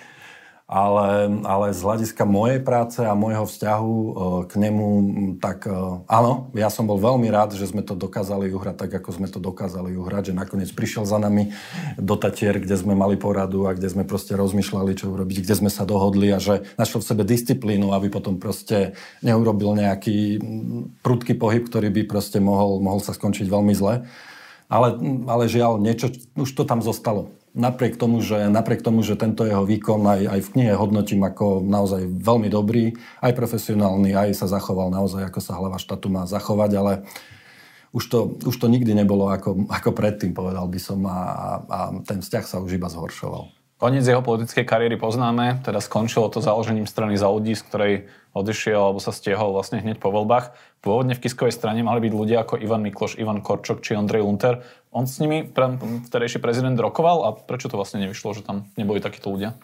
S2: ale, ale z hľadiska mojej práce a môjho vzťahu e, k nemu, tak e, áno, ja som bol veľmi rád, že sme to dokázali uhrať tak, ako sme to dokázali uhrať, že nakoniec prišiel za nami do Tatier, kde sme mali poradu a kde sme proste rozmýšľali, čo urobiť, kde sme sa dohodli a že našiel v sebe disciplínu, aby potom proste neurobil nejaký prudký pohyb, ktorý by proste mohol, mohol sa skončiť veľmi zle. Ale, ale žiaľ, niečo, už to tam zostalo napriek tomu, že, napriek tomu, že tento jeho výkon aj, aj v knihe hodnotím ako naozaj veľmi dobrý, aj profesionálny, aj sa zachoval naozaj, ako sa hlava štátu má zachovať, ale už to, už to nikdy nebolo ako, ako predtým, povedal by som, a, a ten vzťah sa už iba zhoršoval.
S1: Koniec jeho politickej kariéry poznáme, teda skončilo to založením strany za ľudí, z ktorej odišiel alebo sa stiehol vlastne hneď po voľbách. Pôvodne v Kiskovej strane mali byť ľudia ako Ivan Mikloš, Ivan Korčok či Andrej Lunter. On s nimi, vtedejší prezident, rokoval a prečo to vlastne nevyšlo, že tam neboli takíto ľudia?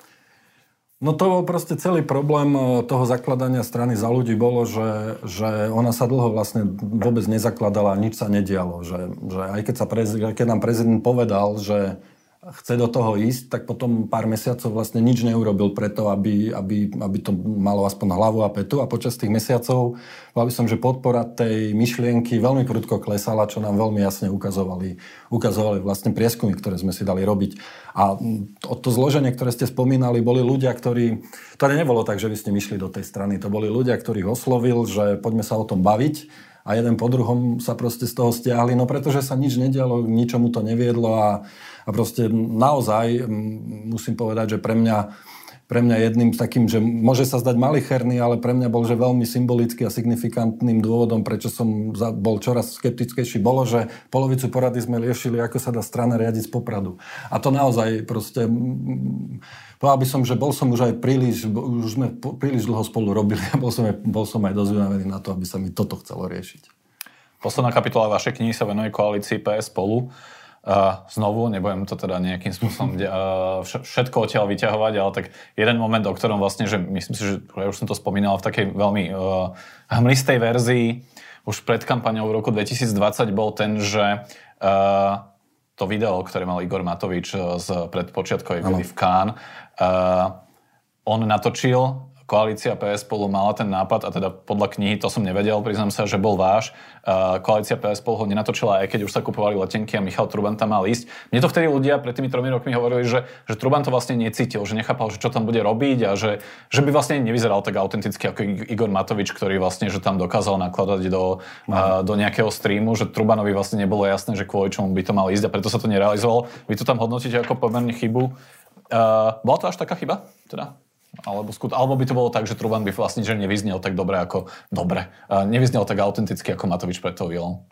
S2: No to bol proste celý problém e, toho zakladania strany za ľudí bolo, že, že ona sa dlho vlastne vôbec nezakladala a nič sa nedialo. Že, že aj keď, sa prezident, keď nám prezident povedal, že chce do toho ísť, tak potom pár mesiacov vlastne nič neurobil preto, aby, aby, aby to malo aspoň hlavu a petu a počas tých mesiacov by som, že podpora tej myšlienky veľmi prudko klesala, čo nám veľmi jasne ukazovali, ukazovali vlastne prieskumy, ktoré sme si dali robiť. A to, to zloženie, ktoré ste spomínali, boli ľudia, ktorí... To nebolo tak, že vy ste myšli do tej strany. To boli ľudia, ktorých oslovil, že poďme sa o tom baviť a jeden po druhom sa proste z toho stiahli, no pretože sa nič nedialo, ničomu to neviedlo a, a proste naozaj musím povedať, že pre mňa pre mňa jedným z takým, že môže sa zdať malicherný, ale pre mňa bol, že veľmi symbolický a signifikantným dôvodom, prečo som bol čoraz skeptickejší, bolo, že polovicu porady sme riešili, ako sa dá strana riadiť z popradu. A to naozaj proste... Povedal by som, že bol som už aj príliš, už sme príliš dlho spolu robili a bol som, aj, bol som aj dosť na to, aby sa mi toto chcelo riešiť.
S1: Posledná kapitola vašej knihy sa venuje koalícii PS spolu. Uh, znovu, nebudem to teda nejakým spôsobom uh, všetko odtiaľ vyťahovať, ale tak jeden moment, o ktorom vlastne, že myslím si, že ja už som to spomínal v takej veľmi uh, hmlistej verzii, už pred kampaňou v roku 2020 bol ten, že uh, to video, ktoré mal Igor Matovič z predpočiatkovej vily v Kán, uh, on natočil koalícia PS spolu mala ten nápad, a teda podľa knihy, to som nevedel, priznám sa, že bol váš. Koalícia PS spolu ho nenatočila, aj keď už sa kupovali letenky a Michal Truban tam mal ísť. Mne to vtedy ľudia pred tými tromi rokmi hovorili, že, že Truban to vlastne necítil, že nechápal, že čo tam bude robiť a že, že by vlastne nevyzeral tak autenticky ako Igor Matovič, ktorý vlastne, že tam dokázal nakladať do, no. do nejakého streamu, že Trubanovi vlastne nebolo jasné, že kvôli čomu by to mal ísť a preto sa to nerealizoval. Vy to tam hodnotíte ako pomerne chybu. Uh, bola to až taká chyba? Teda? Alebo, skut, alebo by to bolo tak, že Truban by vlastne že nevyznel tak dobre ako... Dobre. Nevyznel tak autenticky ako Matovič pred tou vilou.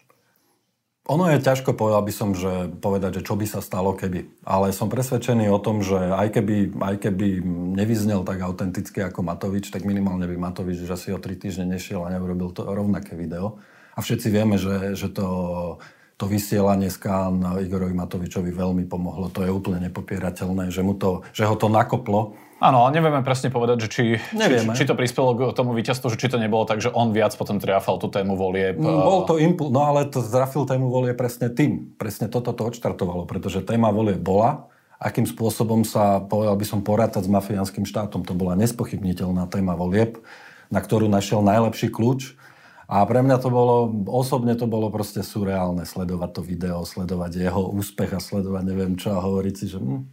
S2: Ono je ťažko, povedal by som, že povedať, že čo by sa stalo, keby. Ale som presvedčený o tom, že aj keby, aj keby nevyznel tak autenticky ako Matovič, tak minimálne by Matovič že si o tri týždne nešiel a neurobil to rovnaké video. A všetci vieme, že, že to, to vysielanie z Kán Igorovi Matovičovi veľmi pomohlo. To je úplne nepopierateľné, že, mu to, že ho to nakoplo
S1: Áno, ale nevieme presne povedať, že či, či, či to prispelo k tomu víťazstvu, že či to nebolo tak, že on viac potom triafal tú tému volieb.
S2: Mm, bol to impuls, no ale to trafil tému volie presne tým. Presne toto to odštartovalo, pretože téma volie bola, akým spôsobom sa, povedal by som, porátať s mafiánskym štátom. To bola nespochybniteľná téma volieb, na ktorú našiel najlepší kľúč. A pre mňa to bolo, osobne to bolo proste surreálne sledovať to video, sledovať jeho úspech a sledovať neviem čo a hovoriť si, že hm,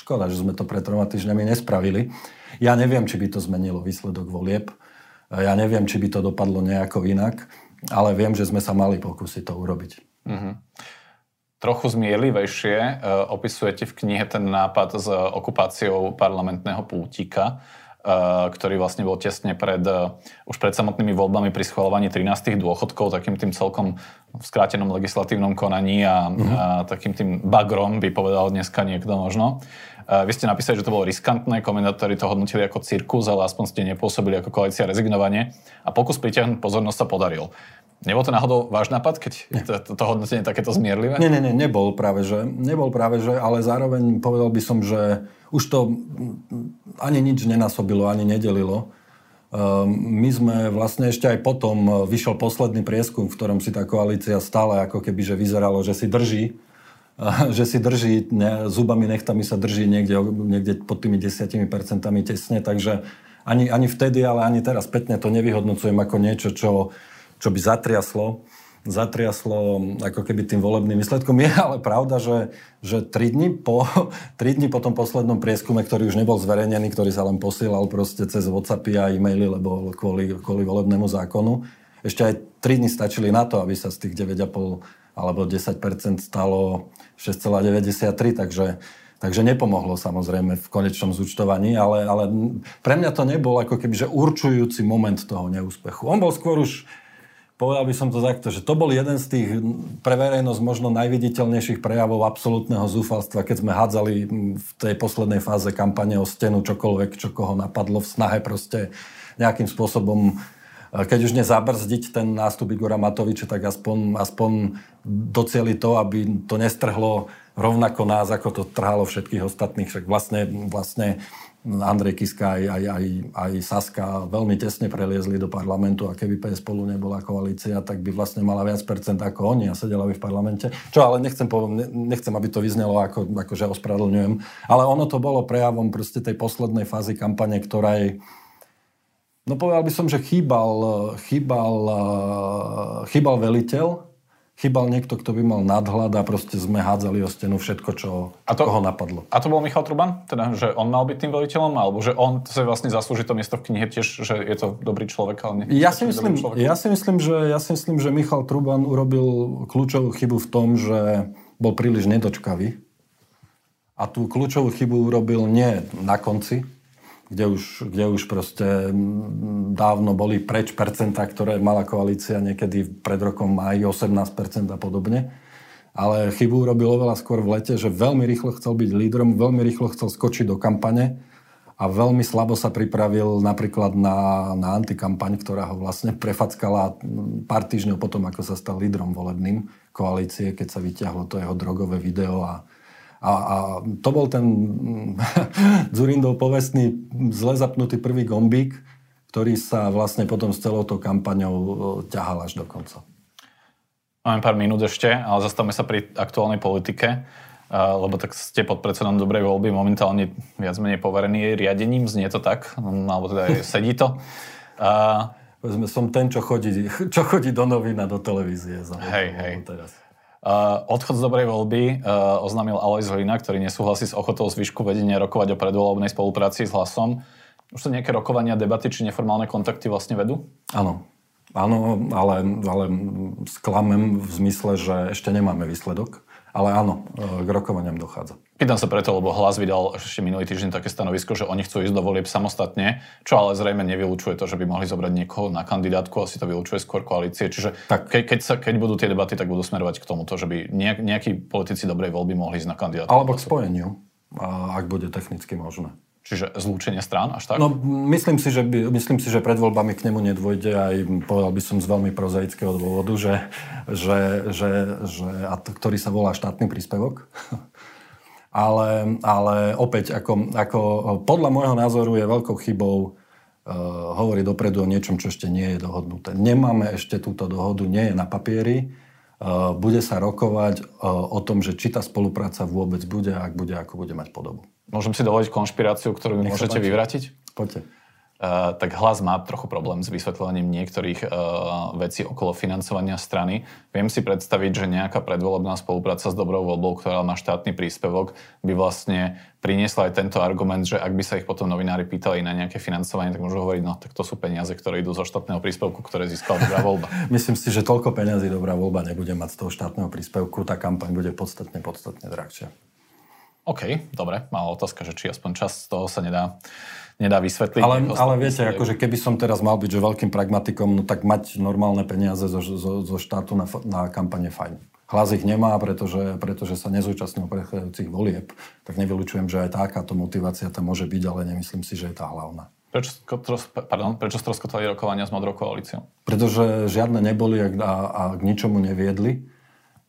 S2: Škoda, že sme to pred troma týždňami nespravili. Ja neviem, či by to zmenilo výsledok volieb. Ja neviem, či by to dopadlo nejako inak, ale viem, že sme sa mali pokúsiť to urobiť. Mm-hmm.
S1: Trochu zmierlivejšie e, opisujete v knihe ten nápad s okupáciou parlamentného pútika, ktorý vlastne bol tesne pred, e, už pred samotnými voľbami pri schvalovaní 13 dôchodkov, takým tým celkom v skrátenom legislatívnom konaní a, mm-hmm. a takým tým bagrom by povedal dneska niekto možno. Vy ste napísali, že to bolo riskantné, komentátori to hodnotili ako cirkus, ale aspoň ste nepôsobili ako koalícia rezignovanie a pokus pritiahnuť pozornosť sa podaril. Nebol to náhodou váš nápad, keď to, to, to hodnotenie takéto zmierlivé?
S2: Nie, nie, nie, nebol práve, že, nebol práve, že, ale zároveň povedal by som, že už to ani nič nenásobilo, ani nedelilo. Um, my sme vlastne ešte aj potom vyšiel posledný prieskum, v ktorom si tá koalícia stále ako keby, že vyzeralo, že si drží že si drží, ne, zubami, nechtami sa drží niekde, niekde pod tými 10% tesne, takže ani, ani vtedy, ale ani teraz spätne to nevyhodnocujem ako niečo, čo, čo by zatriaslo zatriaslo ako keby tým volebným výsledkom. Je ale pravda, že, že 3 dní po, 3 dní po tom poslednom prieskume, ktorý už nebol zverejnený, ktorý sa len posielal proste cez WhatsAppy a e-maily, lebo kvôli, kvôli volebnému zákonu, ešte aj 3 dní stačili na to, aby sa z tých 9,5 alebo 10% stalo 6,93, takže, takže nepomohlo samozrejme v konečnom zúčtovaní, ale, ale pre mňa to nebol ako keby že určujúci moment toho neúspechu. On bol skôr už povedal by som to takto, že to bol jeden z tých pre verejnosť možno najviditeľnejších prejavov absolútneho zúfalstva, keď sme hádzali v tej poslednej fáze kampane o stenu čokoľvek, čo koho napadlo v snahe proste nejakým spôsobom keď už nezabrzdiť ten nástup Igora Matoviča, tak aspoň, aspoň docieli to, aby to nestrhlo rovnako nás, ako to trhalo všetkých ostatných. Však vlastne, vlastne Andrej Kiska aj, aj, aj, aj Saska veľmi tesne preliezli do parlamentu a keby PS spolu nebola koalícia, tak by vlastne mala viac percent ako oni a sedela by v parlamente. Čo ale nechcem, poviem, nechcem aby to vyznelo ako, ako že ospravedlňujem. Ale ono to bolo prejavom proste tej poslednej fázy kampane, ktorej No povedal by som, že chýbal, chýbal, chýbal veliteľ, chýbal niekto, kto by mal nadhľad a proste sme hádzali o stenu všetko, čo a to, koho napadlo.
S1: A to bol Michal Truban? Teda, že on mal byť tým veliteľom? Alebo že on sa vlastne zaslúži to miesto v knihe tiež, že je to dobrý človek? Ale nie,
S2: ja, si myslím, ja, si myslím, že, ja si myslím, že Michal Truban urobil kľúčovú chybu v tom, že bol príliš nedočkavý. A tú kľúčovú chybu urobil nie na konci, kde už, kde už proste dávno boli preč percentá, ktoré mala koalícia niekedy pred rokom aj 18% a podobne. Ale chybu urobil oveľa skôr v lete, že veľmi rýchlo chcel byť lídrom, veľmi rýchlo chcel skočiť do kampane a veľmi slabo sa pripravil napríklad na, na antikampaň, ktorá ho vlastne prefackala pár týždňov potom, ako sa stal lídrom volebným koalície, keď sa vyťahlo to jeho drogové video a a, a to bol ten Zurindov povestný zle zapnutý prvý gombík, ktorý sa vlastne potom s celou tou kampaňou e, ťahal až do konca.
S1: Máme pár minút ešte, ale zastavme sa pri aktuálnej politike, e, lebo tak ste pod predsedom dobrej voľby momentálne viac menej poverený riadením, znie to tak, alebo teda sedí to.
S2: Som ten, čo chodí, čo chodí do novín a do televízie.
S1: Hej, hej. Teraz. Uh, odchod z dobrej voľby uh, oznámil Alois Hlina, ktorý nesúhlasí s ochotou zvyšku vedenia rokovať o predvoľobnej spolupráci s hlasom. Už sa nejaké rokovania, debaty či neformálne kontakty vlastne vedú?
S2: Áno. Áno, ale, ale sklamem v zmysle, že ešte nemáme výsledok. Ale áno, e, k rokovaniam dochádza.
S1: Pýtam sa preto, lebo hlas vydal ešte minulý týždeň také stanovisko, že oni chcú ísť do volieb samostatne, čo ale zrejme nevylučuje to, že by mohli zobrať niekoho na kandidátku, asi to vylučuje skôr koalície. Čiže tak. Ke, keď, sa, keď budú tie debaty, tak budú smerovať k tomuto, že by nejak, nejakí politici dobrej voľby mohli ísť na kandidátku.
S2: Alebo k spojeniu, ak bude technicky možné.
S1: Čiže zlúčenie strán až tak?
S2: No, myslím si, že, by, myslím si, že pred voľbami k nemu nedôjde aj, povedal by som z veľmi prozaického dôvodu, že, že, že, že a to, ktorý sa volá štátny príspevok. ale, ale opäť, ako, ako podľa môjho názoru je veľkou chybou uh, hovoriť dopredu o niečom, čo ešte nie je dohodnuté. Nemáme ešte túto dohodu, nie je na papieri. Uh, bude sa rokovať uh, o tom, že či tá spolupráca vôbec bude, ak bude, ako bude mať podobu.
S1: Môžem si dovoliť konšpiráciu, ktorú mi môžete vyvratiť?
S2: Poďte.
S1: Uh, tak hlas má trochu problém s vysvetľovaním niektorých uh, vecí okolo financovania strany. Viem si predstaviť, že nejaká predvolebná spolupráca s dobrou voľbou, ktorá má štátny príspevok, by vlastne priniesla aj tento argument, že ak by sa ich potom novinári pýtali na nejaké financovanie, tak môžu hovoriť, no tak to sú peniaze, ktoré idú zo štátneho príspevku, ktoré získala dobrá voľba.
S2: Myslím si, že toľko peniazy dobrá voľba nebude mať z toho štátneho príspevku, tá kampaň bude podstatne, podstatne drahšia.
S1: OK, dobre, malá otázka, že či aspoň čas z toho sa nedá, nedá vysvetliť.
S2: Ale, ale viete, akože keby som teraz mal byť že veľkým pragmatikom, no tak mať normálne peniaze zo, zo, zo štátu na, na kampane fajn. Hlas ich nemá, pretože, pretože sa nezúčastnil prechádzajúcich volieb, tak nevylučujem, že aj takáto motivácia tam môže byť, ale nemyslím si, že je tá hlavná.
S1: Prečo, pardon, prečo stroskotali rokovania s Modrou koalíciou?
S2: Pretože žiadne neboli a, a k ničomu neviedli.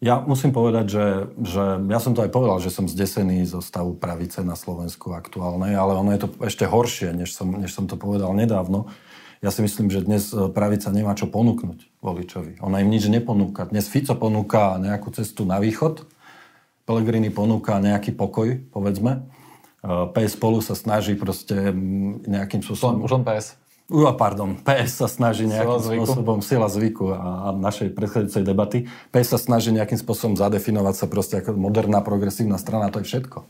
S2: Ja musím povedať, že, že ja som to aj povedal, že som zdesený zo stavu pravice na Slovensku aktuálnej, ale ono je to ešte horšie, než som, než som to povedal nedávno. Ja si myslím, že dnes e, pravica nemá čo ponúknuť voličovi. Ona im nič neponúka. Dnes Fico ponúka nejakú cestu na východ, Pelegrini ponúka nejaký pokoj, povedzme. E, PS spolu sa snaží proste nejakým spôsobom...
S1: Už len PS.
S2: Uh, pardon, PS sa snaží nejakým sila spôsobom, sila zvyku a, a našej predchádzajúcej debaty, PS sa snaží nejakým spôsobom zadefinovať sa proste ako moderná progresívna strana, to je všetko.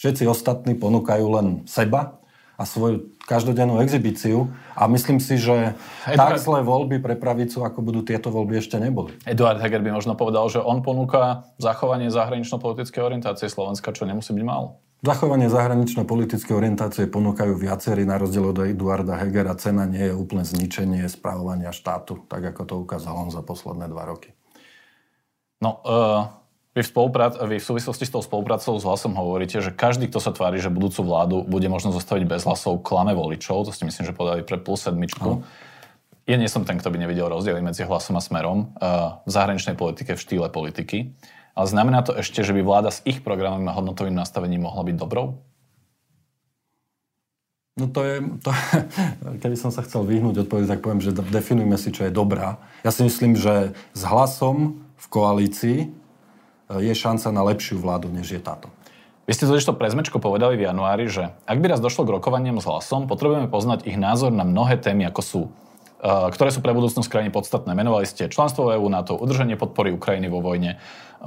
S2: Všetci ostatní ponúkajú len seba a svoju každodennú exibíciu a myslím si, že Eduard... tak zlé voľby pre pravicu, ako budú tieto voľby, ešte neboli.
S1: Eduard Heger by možno povedal, že on ponúka zachovanie zahranično-politickej orientácie Slovenska, čo nemusí byť málo.
S2: Zachovanie zahranično-politické orientácie ponúkajú viacerí na rozdiel od Eduarda Hegera. Cena nie je úplne zničenie správovania štátu, tak ako to ukázal on za posledné dva roky.
S1: No, uh, vy, v spoluprác- vy v súvislosti s tou spoluprácou s hlasom hovoríte, že každý, kto sa tvári, že budúcu vládu bude možno zostaviť bez hlasov, klame voličov. To ste myslím, že povedali pre plus sedmičku. No. Ja nie som ten, kto by nevidel rozdiely medzi hlasom a smerom uh, v zahraničnej politike, v štýle politiky. Ale znamená to ešte, že by vláda s ich programom a hodnotovým nastavením mohla byť dobrou?
S2: No to je, to, keby som sa chcel vyhnúť odpovedť, tak poviem, že definujme si, čo je dobrá. Ja si myslím, že s hlasom v koalícii e, je šanca na lepšiu vládu, než je táto.
S1: Vy ste totiž to pre Zmečko povedali v januári, že ak by raz došlo k rokovaniam s hlasom, potrebujeme poznať ich názor na mnohé témy, ako sú ktoré sú pre budúcnosť krajiny podstatné. Menovali ste členstvo EÚ, NATO, udržanie podpory Ukrajiny vo vojne,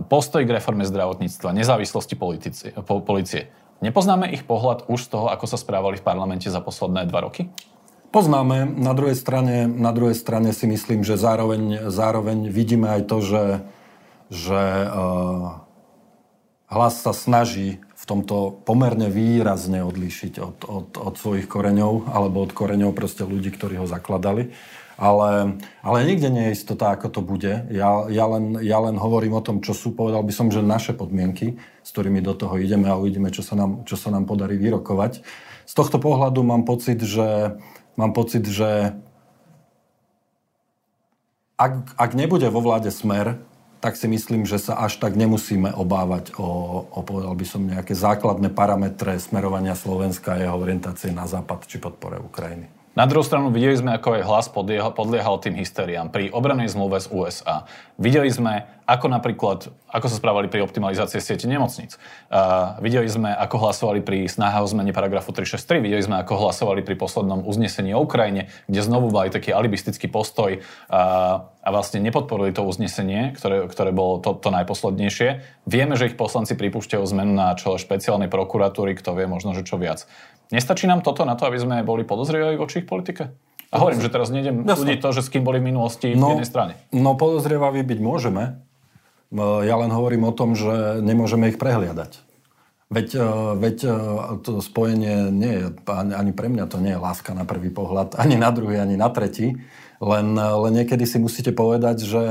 S1: postoj k reforme zdravotníctva, nezávislosti politici, po, policie. Nepoznáme ich pohľad už z toho, ako sa správali v parlamente za posledné dva roky?
S2: Poznáme. Na druhej strane, na druhej strane si myslím, že zároveň, zároveň vidíme aj to, že, že uh, hlas sa snaží v tomto pomerne výrazne odlíšiť od, od, od svojich koreňov alebo od koreňov proste ľudí, ktorí ho zakladali. Ale, ale nikde nie je istota, ako to bude. Ja, ja, len, ja len hovorím o tom, čo sú, povedal by som, že naše podmienky, s ktorými do toho ideme a uvidíme, čo sa nám, čo sa nám podarí vyrokovať. Z tohto pohľadu mám pocit, že, mám pocit, že ak, ak nebude vo vláde smer, tak si myslím, že sa až tak nemusíme obávať o, o povedal by som, nejaké základné parametre smerovania Slovenska a jeho orientácie na západ či podpore Ukrajiny.
S1: Na druhú stranu videli sme, ako aj hlas podliehal, podliehal tým hysteriám pri obranej zmluve z USA. Videli sme, ako napríklad, ako sa správali pri optimalizácii siete nemocníc. Uh, videli sme, ako hlasovali pri snahe o zmene paragrafu 363. Videli sme, ako hlasovali pri poslednom uznesení o Ukrajine, kde znovu mali taký alibistický postoj uh, a vlastne nepodporili to uznesenie, ktoré, ktoré bolo to, to najposlednejšie. Vieme, že ich poslanci pripúšťajú zmenu na čele špeciálnej prokuratúry, kto vie možno, že čo viac. Nestačí nám toto na to, aby sme boli podozrievaví voči ich politike? A hovorím, že teraz nejdem súdiť to, že s kým boli v minulosti no, v jednej strane.
S2: No podozrievaví byť môžeme. Ja len hovorím o tom, že nemôžeme ich prehliadať. Veď, e, veď e, to spojenie nie je, ani pre mňa to nie je láska na prvý pohľad, ani na druhý, ani na tretí. Len, len niekedy si musíte povedať, že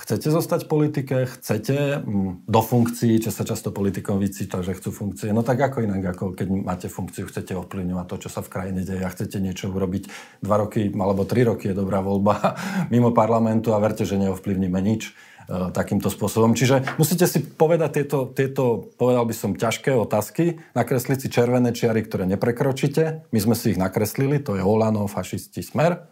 S2: Chcete zostať v politike, chcete do funkcií, čo sa často politikom vycíta, že chcú funkcie. No tak ako inak, ako keď máte funkciu, chcete ovplyvňovať to, čo sa v krajine deje a chcete niečo urobiť. Dva roky alebo tri roky je dobrá voľba mimo parlamentu a verte, že neovplyvníme nič e, takýmto spôsobom. Čiže musíte si povedať tieto, tieto, povedal by som, ťažké otázky, nakresliť si červené čiary, ktoré neprekročíte. My sme si ich nakreslili, to je Olano, fašisti, Smer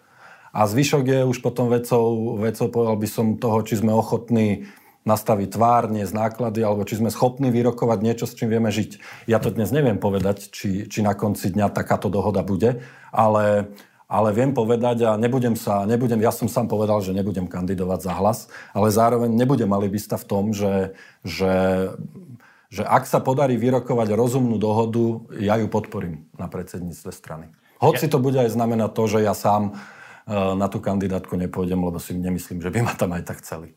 S2: a zvyšok je už potom vecou, vecou, povedal by som, toho, či sme ochotní nastaviť tvár, nie z náklady, alebo či sme schopní vyrokovať niečo, s čím vieme žiť. Ja to dnes neviem povedať, či, či na konci dňa takáto dohoda bude, ale, ale viem povedať a nebudem sa, nebudem, ja som sám povedal, že nebudem kandidovať za hlas, ale zároveň nebudem alibista v tom, že, že, že ak sa podarí vyrokovať rozumnú dohodu, ja ju podporím na predsedníctve strany. Hoci to bude aj znamenať to, že ja sám na tú kandidátku nepôjdem, lebo si nemyslím, že by ma tam aj tak chceli.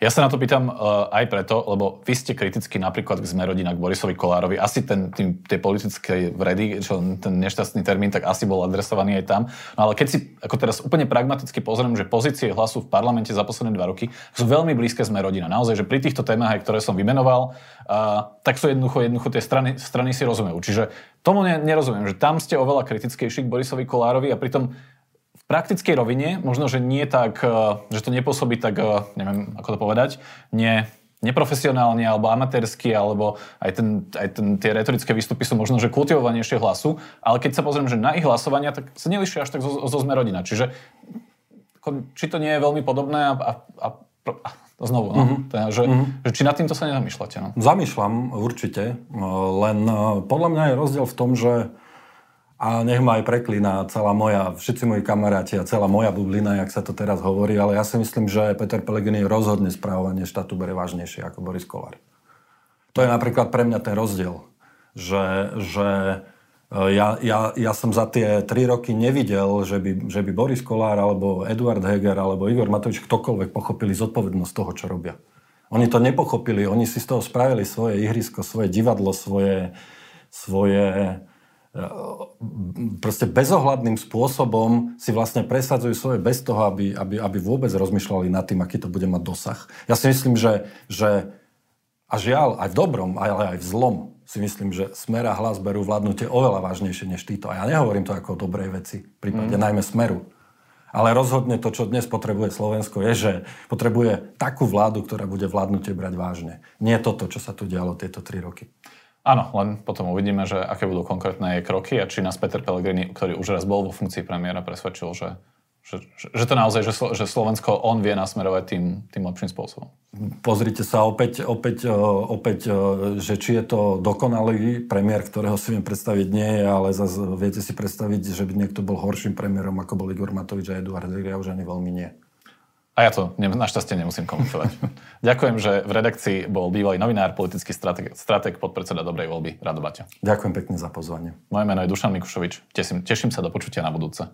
S1: Ja sa na to pýtam uh, aj preto, lebo vy ste kriticky napríklad k Zmerodina, k Borisovi Kolárovi. Asi ten, tým, tie politické vredy, čo ten nešťastný termín, tak asi bol adresovaný aj tam. No ale keď si ako teraz úplne pragmaticky pozriem, že pozície hlasu v parlamente za posledné dva roky sú veľmi blízke Zmerodina. Naozaj, že pri týchto témach, aj ktoré som vymenoval, uh, tak sú jednoducho, jednoducho tie strany, strany si rozumejú. Čiže tomu ne, nerozumiem, že tam ste oveľa kritickejší k Borisovi Kolárovi a pritom praktickej rovine možno, že nie tak, e, že to nepôsobí tak, e, neviem, ako to povedať, nie, neprofesionálne alebo amatérsky, alebo aj, ten, aj ten, tie retorické výstupy sú možno, že kultivovanejšie hlasu, ale keď sa pozriem, že na ich hlasovania, tak sa nelišia až tak zo, zo sme rodina. Čiže či to nie je veľmi podobné a, a, a, a znovu, no, mm-hmm. teda, že, mm-hmm. že či nad týmto sa nezamýšľate? No?
S2: Zamýšľam určite, len e, podľa mňa je rozdiel v tom, že a nech ma aj preklína celá moja, všetci moji kamaráti a celá moja bublina, jak sa to teraz hovorí, ale ja si myslím, že Peter Pellegrini rozhodne správovanie štátu bere vážnejšie ako Boris Kolár. To je napríklad pre mňa ten rozdiel, že, že e, ja, ja, ja som za tie tri roky nevidel, že by, že by Boris Kolár alebo Eduard Heger alebo Igor Matovič ktokoľvek pochopili zodpovednosť toho, čo robia. Oni to nepochopili, oni si z toho spravili svoje ihrisko, svoje divadlo, svoje, svoje proste bezohľadným spôsobom si vlastne presadzujú svoje bez toho, aby, aby, aby vôbec rozmýšľali nad tým, aký to bude mať dosah. Ja si myslím, že, že a žiaľ, aj v dobrom, ale aj v zlom, si myslím, že smer a hlas berú vládnutie oveľa vážnejšie než títo. A ja nehovorím to ako o dobrej veci, v prípade mm. najmä smeru. Ale rozhodne to, čo dnes potrebuje Slovensko, je, že potrebuje takú vládu, ktorá bude vládnutie brať vážne. Nie toto, čo sa tu dialo tieto tri roky.
S1: Áno, len potom uvidíme, že aké budú konkrétne kroky a či nás Peter Pellegrini, ktorý už raz bol vo funkcii premiéra, presvedčil, že, že, že to naozaj, že, že Slovensko on vie nasmerovať tým, tým lepším spôsobom.
S2: Pozrite sa opäť, opäť, e, opäť, e, že či je to dokonalý premiér, ktorého si viem predstaviť nie je, ale zase viete si predstaviť, že by niekto bol horším premiérom, ako bol Igor Matovič a Eduard Heger, už ani veľmi nie.
S1: A ja to našťastie nemusím komentovať. Ďakujem, že v redakcii bol bývalý novinár, politický strateg, strateg podpredseda Dobrej voľby, Rado Baťa.
S2: Ďakujem pekne za pozvanie.
S1: Moje meno je Dušan Mikušovič. Teším, teším sa do počutia na budúce.